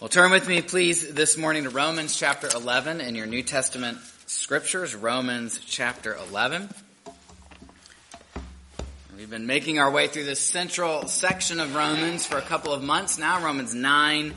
Well, turn with me, please, this morning to Romans chapter 11 in your New Testament scriptures. Romans chapter 11. We've been making our way through this central section of Romans for a couple of months now. Romans 9,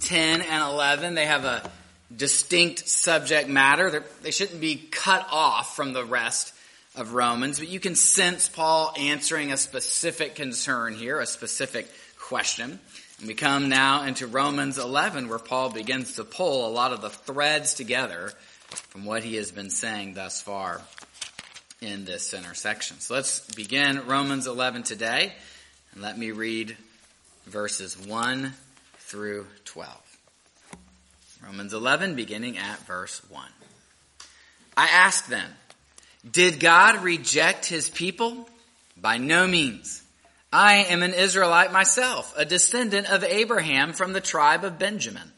10, and 11. They have a distinct subject matter. They're, they should not be cut off from the rest of Romans, but you can sense Paul answering a specific concern here, a specific question. We come now into Romans 11 where Paul begins to pull a lot of the threads together from what he has been saying thus far in this center section. So let's begin Romans 11 today and let me read verses 1 through 12. Romans 11 beginning at verse 1. I ask then, did God reject his people? By no means. I am an Israelite myself, a descendant of Abraham from the tribe of Benjamin.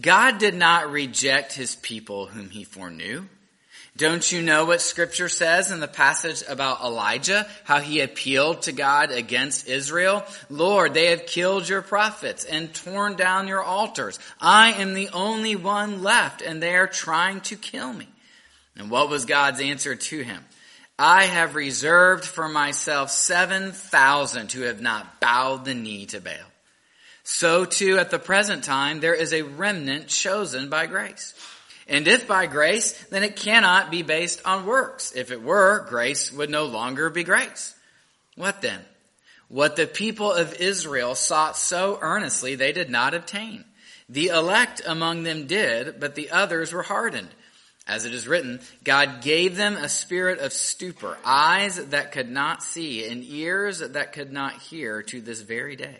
God did not reject his people whom he foreknew. Don't you know what scripture says in the passage about Elijah, how he appealed to God against Israel? Lord, they have killed your prophets and torn down your altars. I am the only one left and they are trying to kill me. And what was God's answer to him? I have reserved for myself 7,000 who have not bowed the knee to Baal. So too at the present time there is a remnant chosen by grace. And if by grace, then it cannot be based on works. If it were, grace would no longer be grace. What then? What the people of Israel sought so earnestly they did not obtain. The elect among them did, but the others were hardened. As it is written, God gave them a spirit of stupor, eyes that could not see, and ears that could not hear to this very day.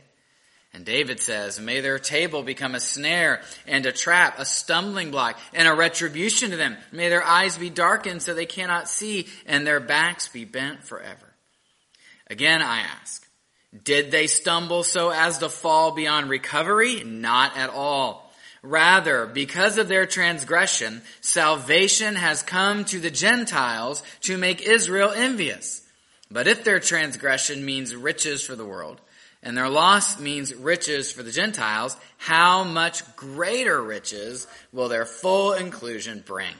And David says, May their table become a snare and a trap, a stumbling block, and a retribution to them. May their eyes be darkened so they cannot see, and their backs be bent forever. Again, I ask, did they stumble so as to fall beyond recovery? Not at all. Rather, because of their transgression, salvation has come to the Gentiles to make Israel envious. But if their transgression means riches for the world, and their loss means riches for the Gentiles, how much greater riches will their full inclusion bring?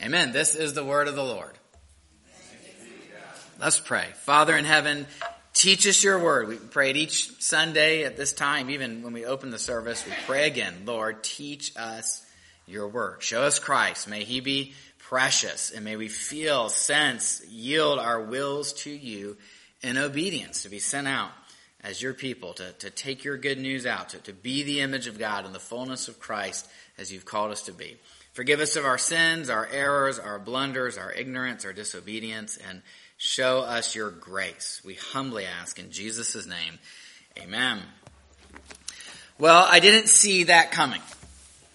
Amen. This is the word of the Lord. Let's pray. Father in heaven, Teach us your word. We prayed each Sunday at this time, even when we open the service, we pray again, Lord, teach us your word. Show us Christ. May he be precious and may we feel, sense, yield our wills to you in obedience to be sent out as your people, to, to take your good news out, to, to be the image of God in the fullness of Christ as you've called us to be. Forgive us of our sins, our errors, our blunders, our ignorance, our disobedience, and Show us your grace. We humbly ask in Jesus' name. Amen. Well, I didn't see that coming.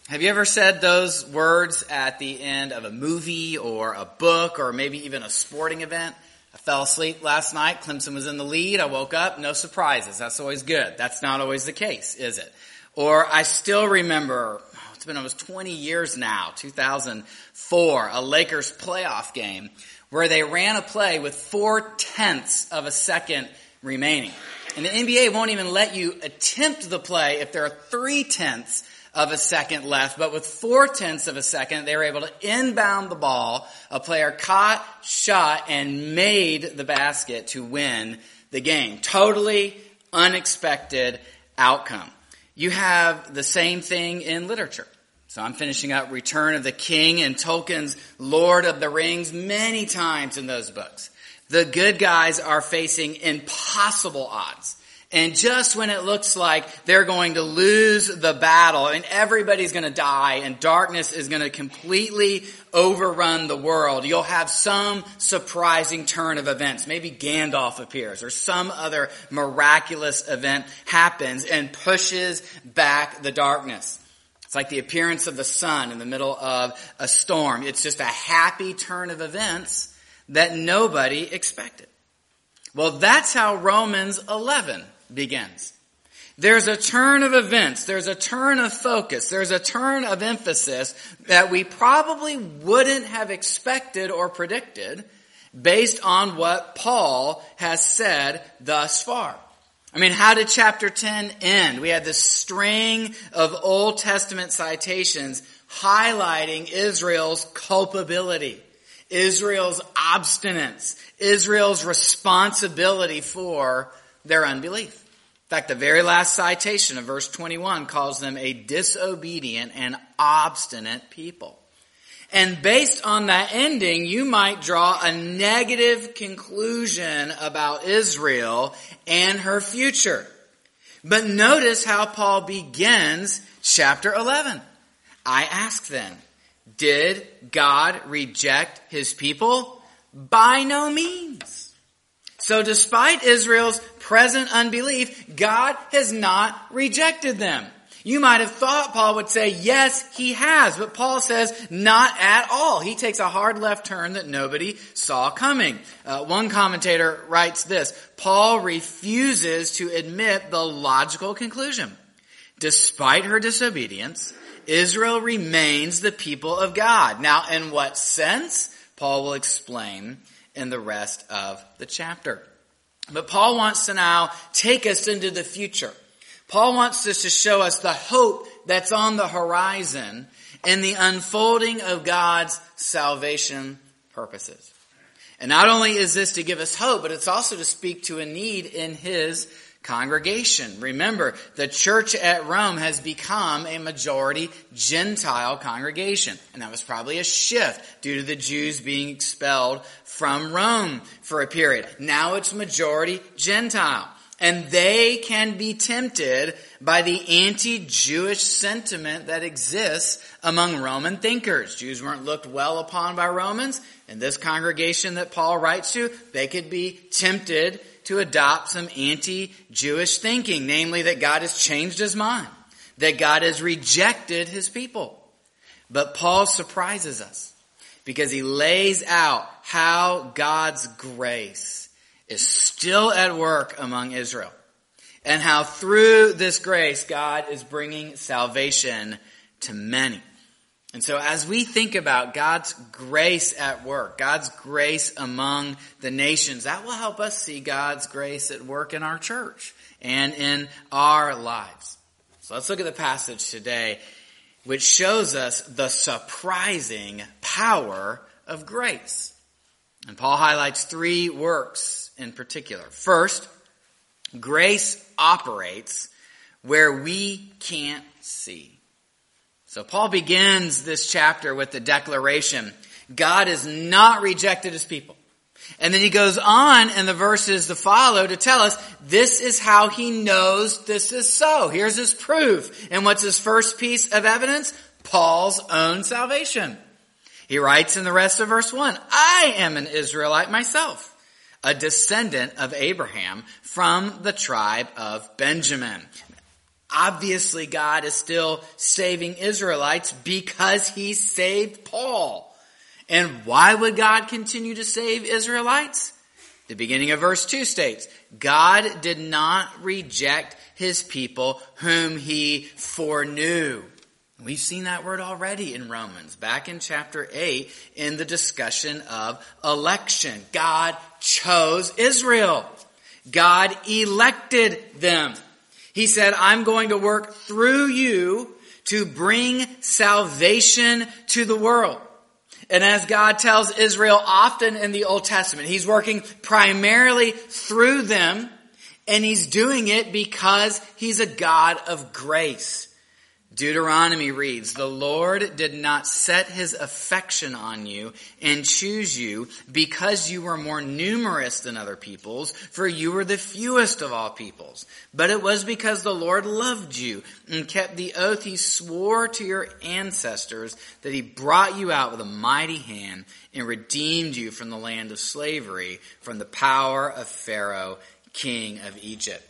Have you ever said those words at the end of a movie or a book or maybe even a sporting event? I fell asleep last night. Clemson was in the lead. I woke up. No surprises. That's always good. That's not always the case, is it? Or I still remember, oh, it's been almost 20 years now, 2004, a Lakers playoff game where they ran a play with four tenths of a second remaining. And the NBA won't even let you attempt the play if there are three tenths of a second left, but with four tenths of a second, they were able to inbound the ball. A player caught, shot, and made the basket to win the game. Totally unexpected outcome. You have the same thing in literature. So I'm finishing up Return of the King and Tolkien's Lord of the Rings many times in those books. The good guys are facing impossible odds. And just when it looks like they're going to lose the battle and everybody's going to die and darkness is going to completely overrun the world, you'll have some surprising turn of events. Maybe Gandalf appears or some other miraculous event happens and pushes back the darkness. It's like the appearance of the sun in the middle of a storm. It's just a happy turn of events that nobody expected. Well, that's how Romans 11 begins. There's a turn of events, there's a turn of focus, there's a turn of emphasis that we probably wouldn't have expected or predicted based on what Paul has said thus far. I mean, how did chapter 10 end? We had this string of Old Testament citations highlighting Israel's culpability, Israel's obstinance, Israel's responsibility for their unbelief. In fact, the very last citation of verse 21 calls them a disobedient and obstinate people. And based on that ending, you might draw a negative conclusion about Israel and her future. But notice how Paul begins chapter 11. I ask then, did God reject his people? By no means. So despite Israel's present unbelief, God has not rejected them. You might have thought Paul would say, yes, he has, but Paul says, not at all. He takes a hard left turn that nobody saw coming. Uh, one commentator writes this, Paul refuses to admit the logical conclusion. Despite her disobedience, Israel remains the people of God. Now, in what sense? Paul will explain in the rest of the chapter. But Paul wants to now take us into the future. Paul wants us to show us the hope that's on the horizon and the unfolding of God's salvation purposes. And not only is this to give us hope, but it's also to speak to a need in his congregation. Remember, the church at Rome has become a majority Gentile congregation. And that was probably a shift due to the Jews being expelled from Rome for a period. Now it's majority Gentile. And they can be tempted by the anti-Jewish sentiment that exists among Roman thinkers. Jews weren't looked well upon by Romans. In this congregation that Paul writes to, they could be tempted to adopt some anti-Jewish thinking, namely that God has changed his mind, that God has rejected his people. But Paul surprises us because he lays out how God's grace is still at work among Israel. And how through this grace, God is bringing salvation to many. And so as we think about God's grace at work, God's grace among the nations, that will help us see God's grace at work in our church and in our lives. So let's look at the passage today, which shows us the surprising power of grace. And Paul highlights three works in particular. First, grace operates where we can't see. So Paul begins this chapter with the declaration, God has not rejected his people. And then he goes on in the verses to follow to tell us this is how he knows this is so. Here's his proof. And what's his first piece of evidence? Paul's own salvation. He writes in the rest of verse 1, I am an Israelite myself a descendant of Abraham from the tribe of Benjamin. Obviously, God is still saving Israelites because he saved Paul. And why would God continue to save Israelites? The beginning of verse 2 states, God did not reject his people whom he foreknew. We've seen that word already in Romans, back in chapter 8 in the discussion of election. God chose Israel. God elected them. He said, I'm going to work through you to bring salvation to the world. And as God tells Israel often in the Old Testament, He's working primarily through them and He's doing it because He's a God of grace. Deuteronomy reads, The Lord did not set his affection on you and choose you because you were more numerous than other peoples, for you were the fewest of all peoples. But it was because the Lord loved you and kept the oath he swore to your ancestors that he brought you out with a mighty hand and redeemed you from the land of slavery, from the power of Pharaoh, king of Egypt.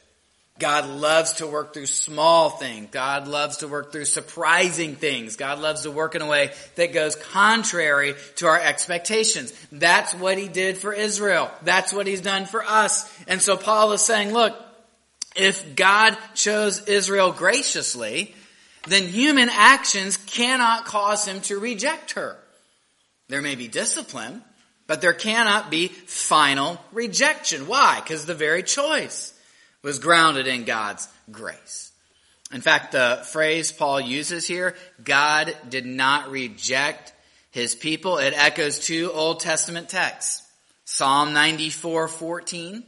God loves to work through small things. God loves to work through surprising things. God loves to work in a way that goes contrary to our expectations. That's what he did for Israel. That's what he's done for us. And so Paul is saying, look, if God chose Israel graciously, then human actions cannot cause him to reject her. There may be discipline, but there cannot be final rejection. Why? Because the very choice. Was grounded in God's grace. In fact, the phrase Paul uses here, God did not reject his people, it echoes two Old Testament texts. Psalm 94, 14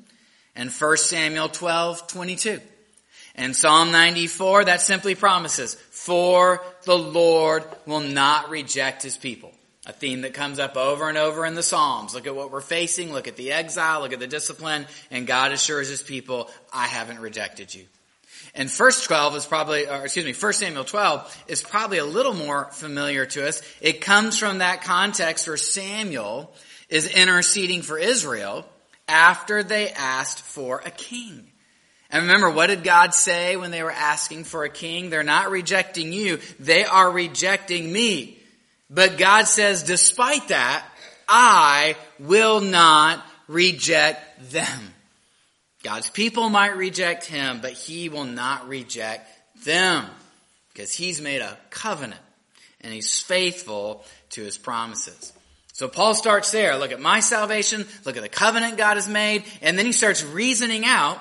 and 1 Samuel 12, 22. And Psalm 94, that simply promises, for the Lord will not reject his people. A theme that comes up over and over in the Psalms. Look at what we're facing, look at the exile, look at the discipline, and God assures his people, I haven't rejected you. And first 12 is probably, or excuse me, first Samuel 12 is probably a little more familiar to us. It comes from that context where Samuel is interceding for Israel after they asked for a king. And remember, what did God say when they were asking for a king? They're not rejecting you, they are rejecting me. But God says, despite that, I will not reject them. God's people might reject him, but he will not reject them because he's made a covenant and he's faithful to his promises. So Paul starts there. Look at my salvation. Look at the covenant God has made. And then he starts reasoning out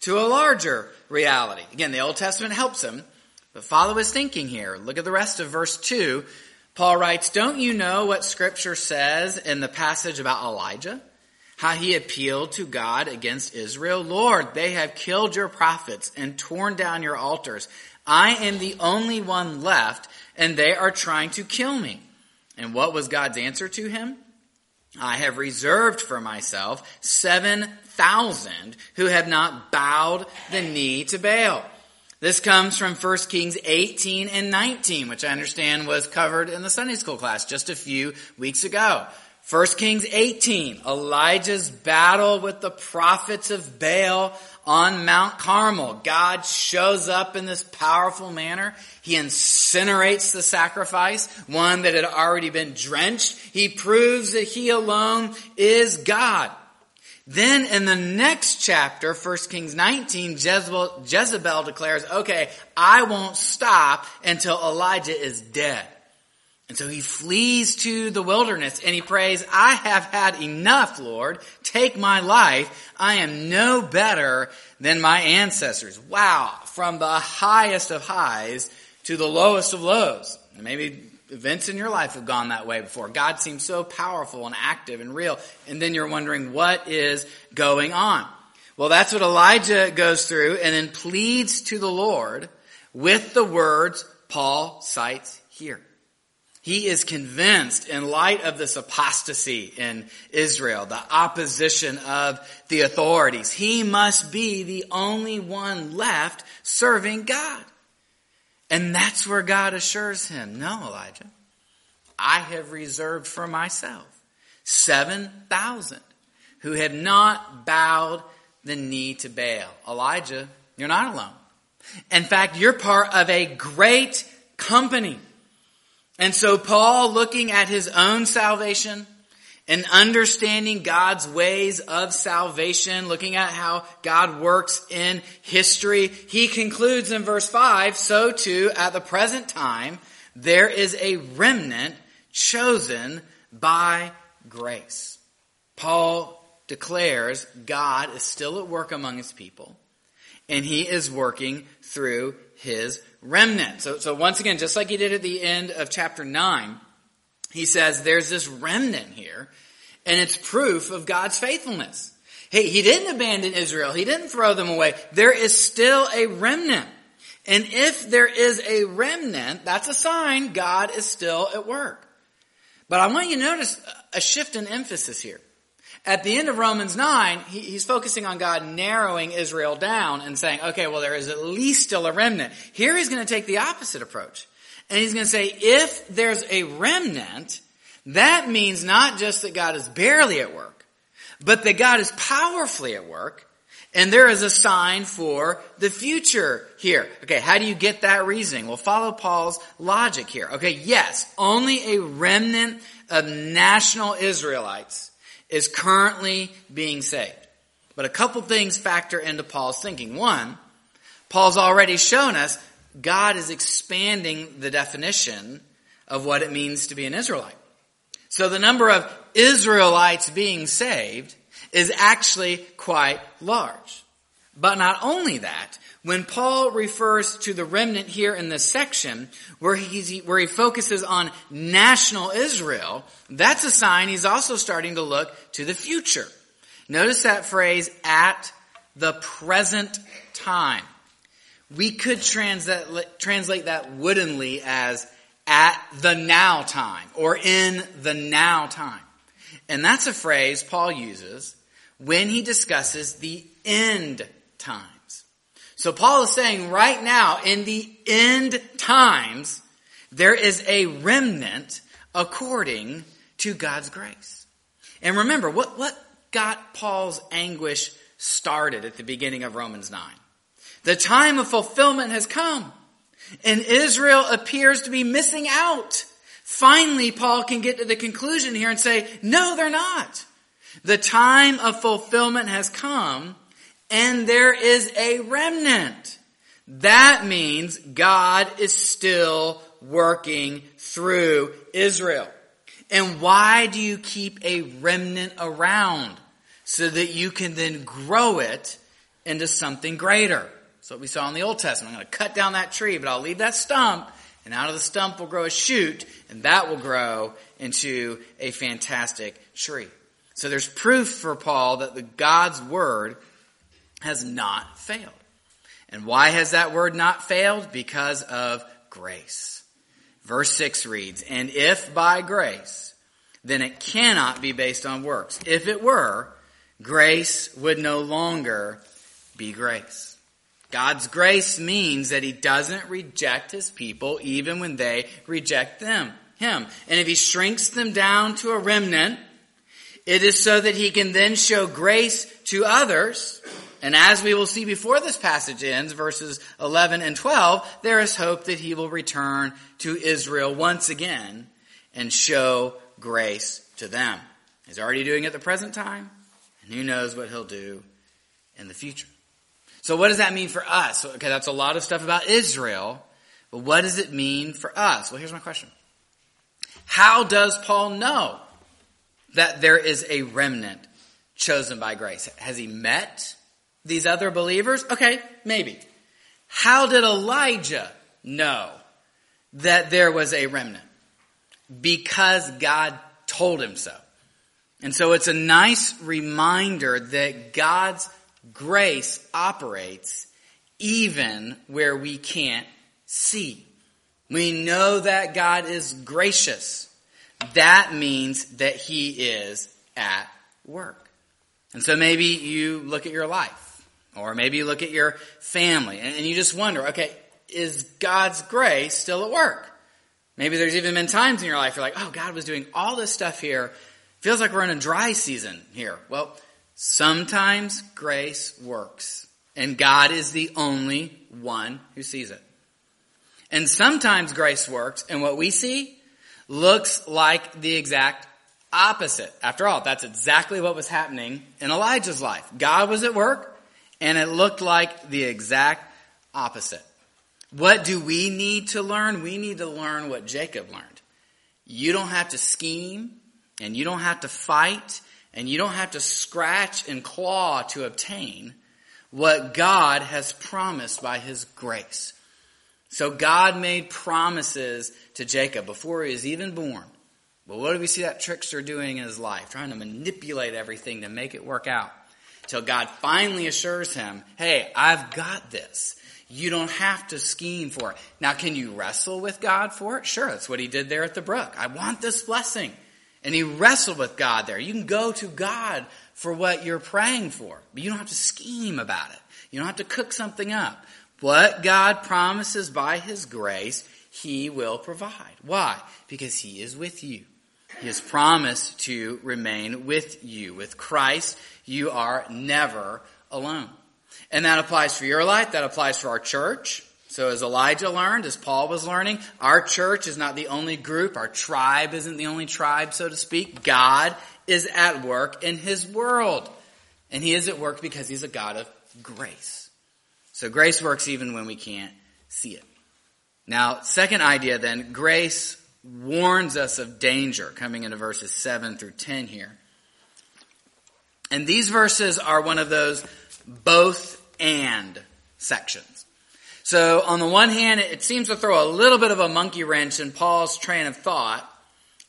to a larger reality. Again, the Old Testament helps him, but follow his thinking here. Look at the rest of verse 2. Paul writes, Don't you know what scripture says in the passage about Elijah? how he appealed to God against Israel. Lord, they have killed your prophets and torn down your altars. I am the only one left, and they are trying to kill me. And what was God's answer to him? I have reserved for myself 7,000 who have not bowed the knee to Baal. This comes from 1 Kings 18 and 19, which I understand was covered in the Sunday school class just a few weeks ago. 1 Kings 18, Elijah's battle with the prophets of Baal on Mount Carmel. God shows up in this powerful manner. He incinerates the sacrifice, one that had already been drenched. He proves that he alone is God. Then in the next chapter, 1 Kings 19, Jezebel, Jezebel declares, okay, I won't stop until Elijah is dead. And so he flees to the wilderness and he prays, I have had enough, Lord. Take my life. I am no better than my ancestors. Wow. From the highest of highs to the lowest of lows. maybe events in your life have gone that way before. God seems so powerful and active and real. And then you're wondering what is going on. Well, that's what Elijah goes through and then pleads to the Lord with the words Paul cites here. He is convinced in light of this apostasy in Israel, the opposition of the authorities, he must be the only one left serving God. And that's where God assures him, no, Elijah, I have reserved for myself 7,000 who have not bowed the knee to Baal. Elijah, you're not alone. In fact, you're part of a great company. And so Paul, looking at his own salvation and understanding God's ways of salvation, looking at how God works in history, he concludes in verse 5, so too at the present time, there is a remnant chosen by grace. Paul declares God is still at work among his people and he is working through his remnant. So, so once again, just like he did at the end of chapter 9, he says there's this remnant here, and it's proof of God's faithfulness. Hey, he didn't abandon Israel. He didn't throw them away. There is still a remnant. And if there is a remnant, that's a sign God is still at work. But I want you to notice a shift in emphasis here. At the end of Romans 9, he, he's focusing on God narrowing Israel down and saying, okay, well, there is at least still a remnant. Here he's going to take the opposite approach. And he's going to say, if there's a remnant, that means not just that God is barely at work, but that God is powerfully at work. And there is a sign for the future here. Okay, how do you get that reasoning? Well, follow Paul's logic here. Okay, yes, only a remnant of national Israelites is currently being saved. But a couple things factor into Paul's thinking. One, Paul's already shown us God is expanding the definition of what it means to be an Israelite. So the number of Israelites being saved is actually quite large. But not only that, when Paul refers to the remnant here in this section, where, he where he focuses on national Israel, that's a sign he's also starting to look to the future. Notice that phrase, at the present time. We could translate, translate that woodenly as at the now time or in the now time. And that's a phrase Paul uses when he discusses the end times. So Paul is saying right now in the end times, there is a remnant according to God's grace. And remember, what, what got Paul's anguish started at the beginning of Romans 9? The time of fulfillment has come. And Israel appears to be missing out. Finally, Paul can get to the conclusion here and say, no, they're not. The time of fulfillment has come and there is a remnant. That means God is still working through Israel. And why do you keep a remnant around? So that you can then grow it into something greater. That's what we saw in the Old Testament. I'm going to cut down that tree, but I'll leave that stump, and out of the stump will grow a shoot, and that will grow into a fantastic tree. So there's proof for Paul that the God's word has not failed. And why has that word not failed? Because of grace. Verse 6 reads, And if by grace, then it cannot be based on works. If it were, grace would no longer be grace. God's grace means that he doesn't reject his people even when they reject them, him. And if he shrinks them down to a remnant, it is so that he can then show grace to others. And as we will see before this passage ends, verses 11 and 12, there is hope that he will return to Israel once again and show grace to them. He's already doing it at the present time, and who knows what he'll do in the future. So what does that mean for us? Okay, that's a lot of stuff about Israel, but what does it mean for us? Well, here's my question. How does Paul know that there is a remnant chosen by grace? Has he met these other believers? Okay, maybe. How did Elijah know that there was a remnant? Because God told him so. And so it's a nice reminder that God's grace operates even where we can't see. We know that God is gracious. That means that He is at work. And so maybe you look at your life, or maybe you look at your family, and you just wonder, okay, is God's grace still at work? Maybe there's even been times in your life you're like, oh, God was doing all this stuff here. Feels like we're in a dry season here. Well, Sometimes grace works, and God is the only one who sees it. And sometimes grace works, and what we see looks like the exact opposite. After all, that's exactly what was happening in Elijah's life. God was at work, and it looked like the exact opposite. What do we need to learn? We need to learn what Jacob learned. You don't have to scheme, and you don't have to fight, and you don't have to scratch and claw to obtain what God has promised by His grace. So God made promises to Jacob before he was even born. But what do we see that trickster doing in his life? Trying to manipulate everything to make it work out. Till God finally assures him, hey, I've got this. You don't have to scheme for it. Now, can you wrestle with God for it? Sure, that's what he did there at the brook. I want this blessing. And he wrestled with God there. You can go to God for what you're praying for, but you don't have to scheme about it. You don't have to cook something up. What God promises by his grace, he will provide. Why? Because he is with you. He has promised to remain with you. With Christ, you are never alone. And that applies for your life. That applies for our church. So as Elijah learned, as Paul was learning, our church is not the only group. Our tribe isn't the only tribe, so to speak. God is at work in his world. And he is at work because he's a God of grace. So grace works even when we can't see it. Now, second idea then, grace warns us of danger coming into verses 7 through 10 here. And these verses are one of those both and sections. So on the one hand, it seems to throw a little bit of a monkey wrench in Paul's train of thought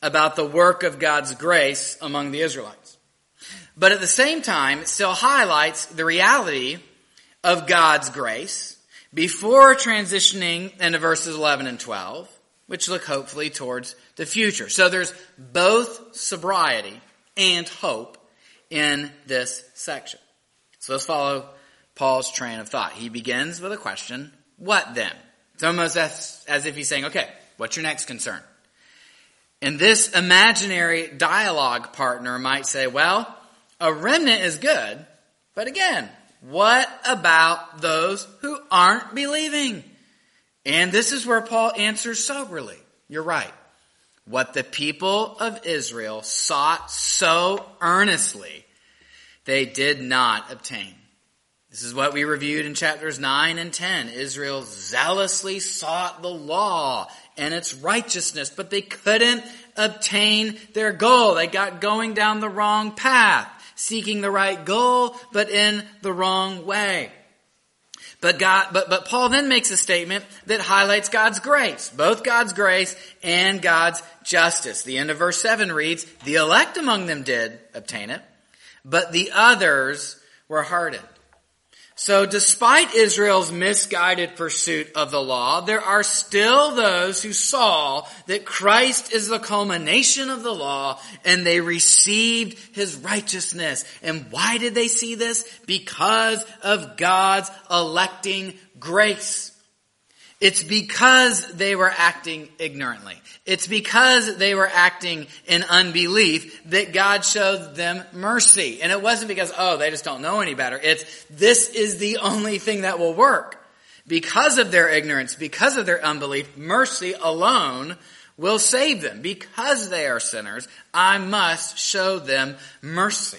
about the work of God's grace among the Israelites. But at the same time, it still highlights the reality of God's grace before transitioning into verses 11 and 12, which look hopefully towards the future. So there's both sobriety and hope in this section. So let's follow Paul's train of thought. He begins with a question, what then? It's almost as, as if he's saying, okay, what's your next concern? And this imaginary dialogue partner might say, well, a remnant is good, but again, what about those who aren't believing? And this is where Paul answers soberly. You're right. What the people of Israel sought so earnestly, they did not obtain. This is what we reviewed in chapters 9 and 10. Israel zealously sought the law and its righteousness, but they couldn't obtain their goal. They got going down the wrong path, seeking the right goal, but in the wrong way. But God, but, but Paul then makes a statement that highlights God's grace, both God's grace and God's justice. The end of verse 7 reads, the elect among them did obtain it, but the others were hardened. So despite Israel's misguided pursuit of the law, there are still those who saw that Christ is the culmination of the law and they received his righteousness. And why did they see this? Because of God's electing grace. It's because they were acting ignorantly. It's because they were acting in unbelief that God showed them mercy. And it wasn't because, oh, they just don't know any better. It's, this is the only thing that will work. Because of their ignorance, because of their unbelief, mercy alone will save them. Because they are sinners, I must show them mercy.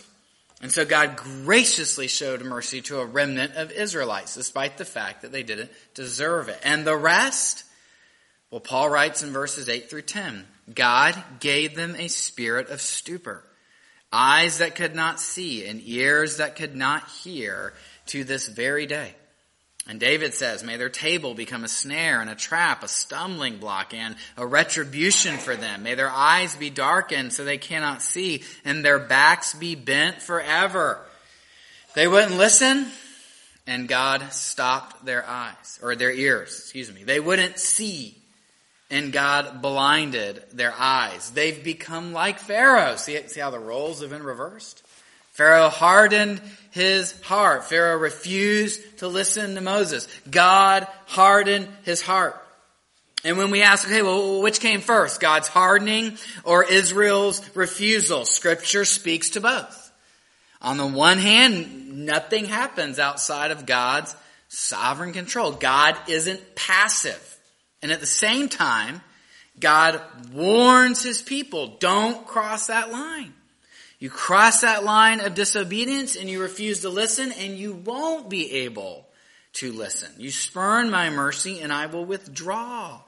And so God graciously showed mercy to a remnant of Israelites, despite the fact that they didn't deserve it. And the rest, well, Paul writes in verses 8 through 10, God gave them a spirit of stupor, eyes that could not see and ears that could not hear to this very day. And David says, may their table become a snare and a trap, a stumbling block and a retribution for them. May their eyes be darkened so they cannot see and their backs be bent forever. They wouldn't listen and God stopped their eyes or their ears, excuse me. They wouldn't see and God blinded their eyes. They've become like Pharaoh. See, see how the roles have been reversed? Pharaoh hardened his heart. Pharaoh refused to listen to Moses. God hardened his heart. And when we ask, okay, well, which came first? God's hardening or Israel's refusal? Scripture speaks to both. On the one hand, nothing happens outside of God's sovereign control. God isn't passive. And at the same time, God warns his people, don't cross that line. You cross that line of disobedience and you refuse to listen and you won't be able to listen. You spurn my mercy and I will withdraw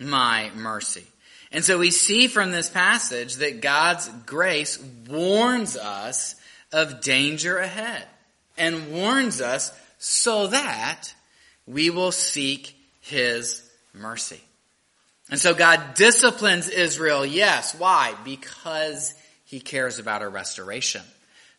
my mercy. And so we see from this passage that God's grace warns us of danger ahead and warns us so that we will seek his mercy. And so God disciplines Israel, yes. Why? Because he cares about our restoration.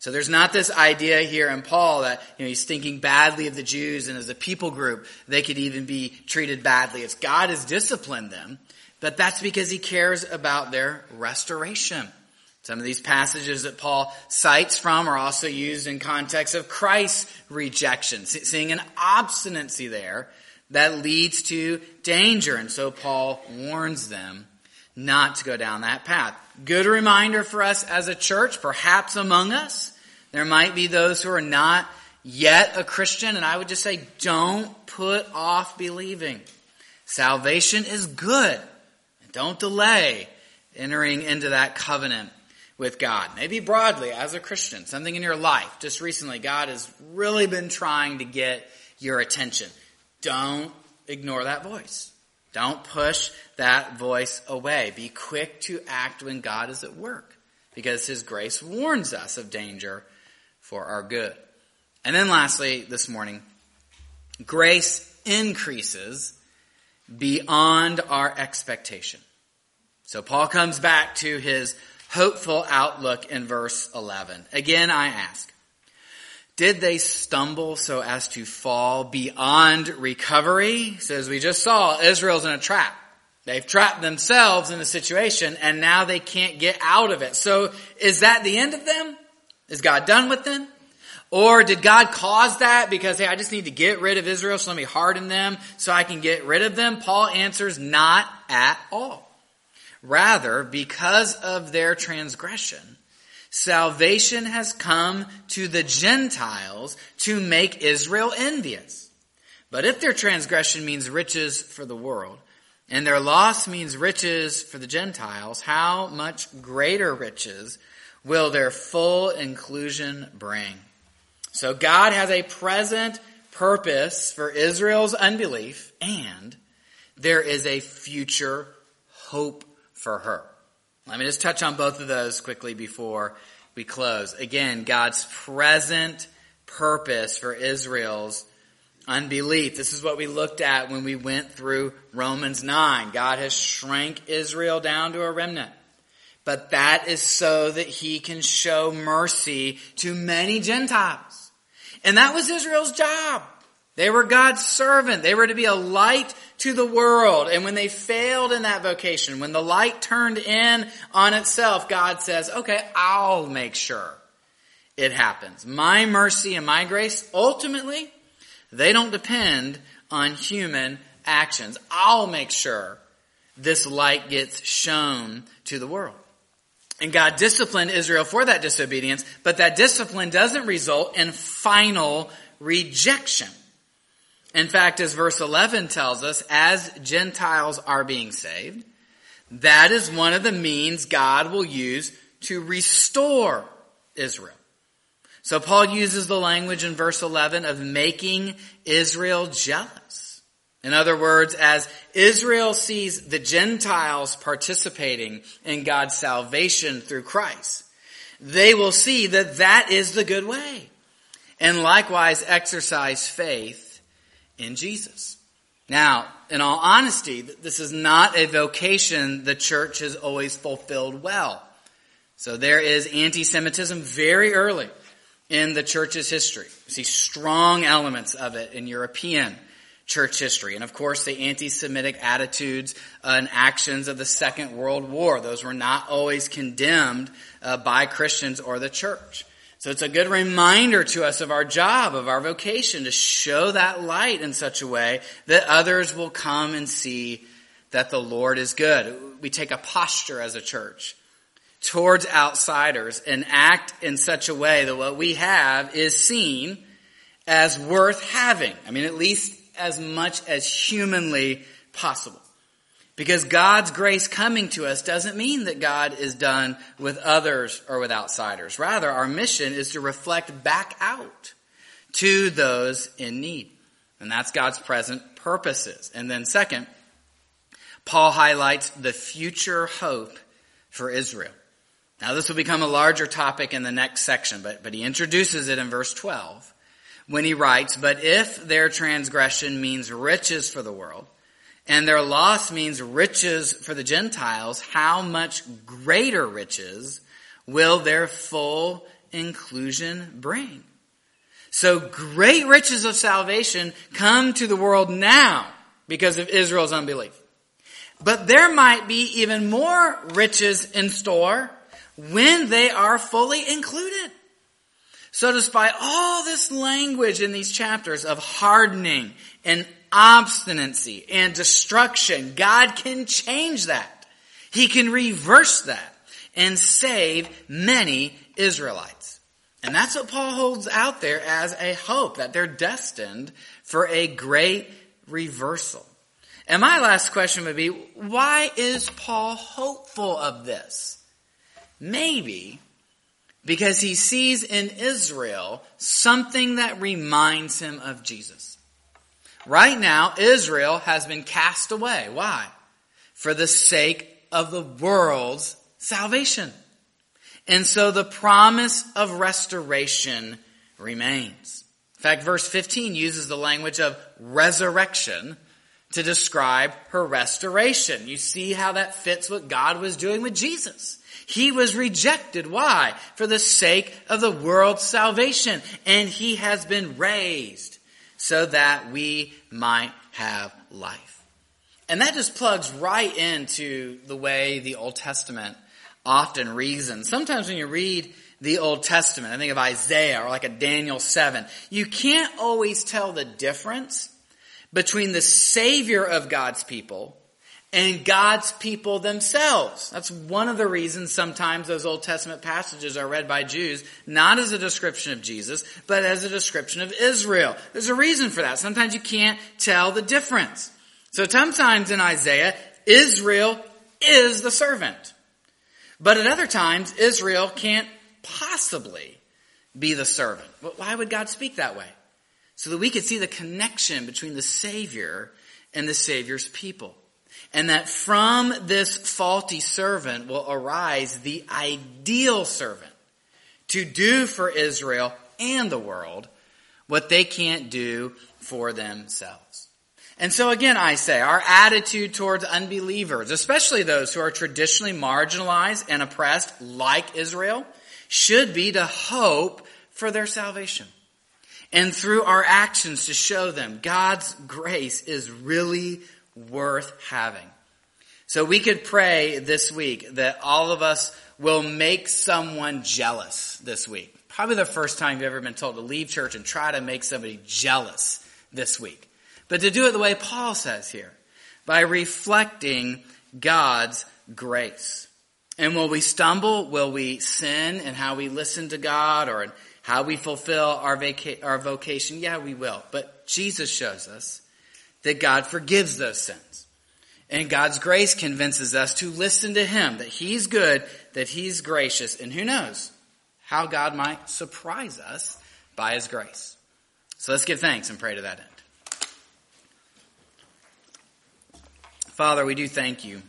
So there's not this idea here in Paul that you know, he's thinking badly of the Jews and as a people group, they could even be treated badly. It's God has disciplined them, but that's because he cares about their restoration. Some of these passages that Paul cites from are also used in context of Christ's rejection, seeing an obstinacy there that leads to danger. And so Paul warns them not to go down that path. Good reminder for us as a church, perhaps among us, there might be those who are not yet a Christian, and I would just say, don't put off believing. Salvation is good. Don't delay entering into that covenant with God. Maybe broadly as a Christian, something in your life. Just recently, God has really been trying to get your attention. Don't ignore that voice. Don't push that voice away. Be quick to act when God is at work because his grace warns us of danger for our good. And then lastly, this morning, grace increases beyond our expectation. So Paul comes back to his hopeful outlook in verse 11. Again, I ask, did they stumble so as to fall beyond recovery? So as we just saw, Israel's in a trap. They've trapped themselves in a situation and now they can't get out of it. So is that the end of them? Is God done with them? Or did God cause that because, hey, I just need to get rid of Israel, so let me harden them so I can get rid of them? Paul answers, not at all. Rather, because of their transgression, salvation has come to the Gentiles to make Israel envious. But if their transgression means riches for the world, and their loss means riches for the Gentiles, how much greater riches will their full inclusion bring? So God has a present purpose for Israel's unbelief, and there is a future hope for her. Let me just touch on both of those quickly before we close. Again, God's present purpose for Israel's unbelief. This is what we looked at when we went through Romans 9. God has shrank Israel down to a remnant. But that is so that he can show mercy to many Gentiles. And that was Israel's job. They were God's servant. They were to be a light to the world. And when they failed in that vocation, when the light turned in on itself, God says, okay, I'll make sure it happens. My mercy and my grace, ultimately, they don't depend on human actions. I'll make sure this light gets shown to the world. And God disciplined Israel for that disobedience, but that discipline doesn't result in final rejection. In fact, as verse 11 tells us, as Gentiles are being saved, that is one of the means God will use to restore Israel. So Paul uses the language in verse 11 of making Israel jealous. In other words, as Israel sees the Gentiles participating in God's salvation through Christ, they will see that that is the good way. And likewise exercise faith in Jesus. Now, in all honesty, this is not a vocation the church has always fulfilled well. So there is anti-Semitism very early in the church's history. See strong elements of it in European church history. And of course, the anti-Semitic attitudes and actions of the Second World War. Those were not always condemned uh, by Christians or the church. So it's a good reminder to us of our job, of our vocation, to show that light in such a way that others will come and see that the Lord is good. We take a posture as a church towards outsiders and act in such a way that what we have is seen as worth having. I mean, at least as much as humanly possible. Because God's grace coming to us doesn't mean that God is done with others or with outsiders. Rather, our mission is to reflect back out to those in need. And that's God's present purposes. And then second, Paul highlights the future hope for Israel. Now this will become a larger topic in the next section, but, but he introduces it in verse 12 when he writes, But if their transgression means riches for the world, and their loss means riches for the Gentiles, how much greater riches will their full inclusion bring? So great riches of salvation come to the world now because of Israel's unbelief. But there might be even more riches in store when they are fully included. So despite all this language in these chapters of hardening and obstinacy and destruction, God can change that. He can reverse that and save many Israelites. And that's what Paul holds out there as a hope, that they're destined for a great reversal. And my last question would be, why is Paul hopeful of this? Maybe because he sees in Israel something that reminds him of Jesus. Right now, Israel has been cast away. Why? For the sake of the world's salvation. And so the promise of restoration remains. In fact, verse 15 uses the language of resurrection to describe her restoration. You see how that fits what God was doing with Jesus. He was rejected. Why? For the sake of the world's salvation. And he has been raised so that we might have life. And that just plugs right into the way the Old Testament often reasons. Sometimes when you read the Old Testament, I think of Isaiah or like a Daniel 7, you can't always tell the difference between the Savior of God's people and God's people themselves. That's one of the reasons sometimes those Old Testament passages are read by Jews, not as a description of Jesus, but as a description of Israel. There's a reason for that. Sometimes you can't tell the difference. So sometimes in Isaiah, Israel is the servant. But at other times, Israel can't possibly be the servant. But why would God speak that way? So that we could see the connection between the Savior and the Savior's people. And that from this faulty servant will arise the ideal servant to do for Israel and the world what they can't do for themselves. And so again, I say, our attitude towards unbelievers, especially those who are traditionally marginalized and oppressed like Israel, should be to hope for their salvation. And through our actions to show them God's grace is really worth having. So we could pray this week that all of us will make someone jealous this week. Probably the first time you've ever been told to leave church and try to make somebody jealous this week. But to do it the way Paul says here, by reflecting God's grace. And will we stumble? Will we sin in how we listen to God or in how we fulfill our, vaca- our vocation? Yeah, we will. But Jesus shows us that God forgives those sins. And God's grace convinces us to listen to Him, that He's good, that He's gracious, and who knows how God might surprise us by His grace. So let's give thanks and pray to that end. Father, we do thank you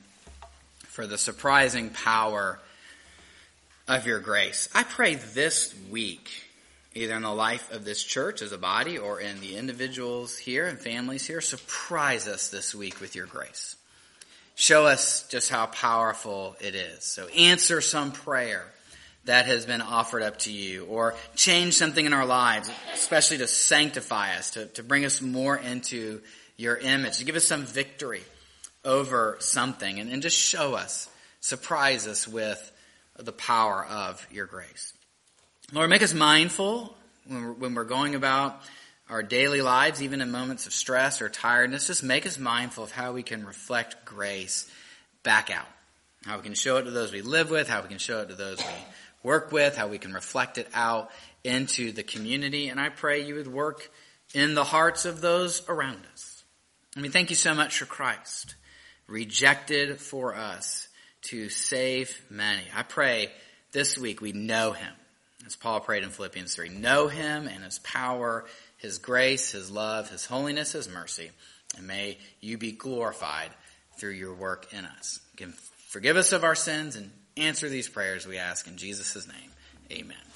for the surprising power of your grace. I pray this week, either in the life of this church as a body or in the individuals here and families here, surprise us this week with your grace. Show us just how powerful it is. So answer some prayer that has been offered up to you or change something in our lives, especially to sanctify us, to, to bring us more into your image, to give us some victory over something and, and just show us, surprise us with the power of your grace. Lord, make us mindful when we're, when we're going about our daily lives, even in moments of stress or tiredness. Just make us mindful of how we can reflect grace back out. How we can show it to those we live with, how we can show it to those we work with, how we can reflect it out into the community. And I pray you would work in the hearts of those around us. I mean, thank you so much for Christ rejected for us to save many. I pray this week we know him, as Paul prayed in Philippians 3. Know him and his power, his grace, his love, his holiness, his mercy. And may you be glorified through your work in us. Forgive us of our sins and answer these prayers we ask in Jesus' name. Amen.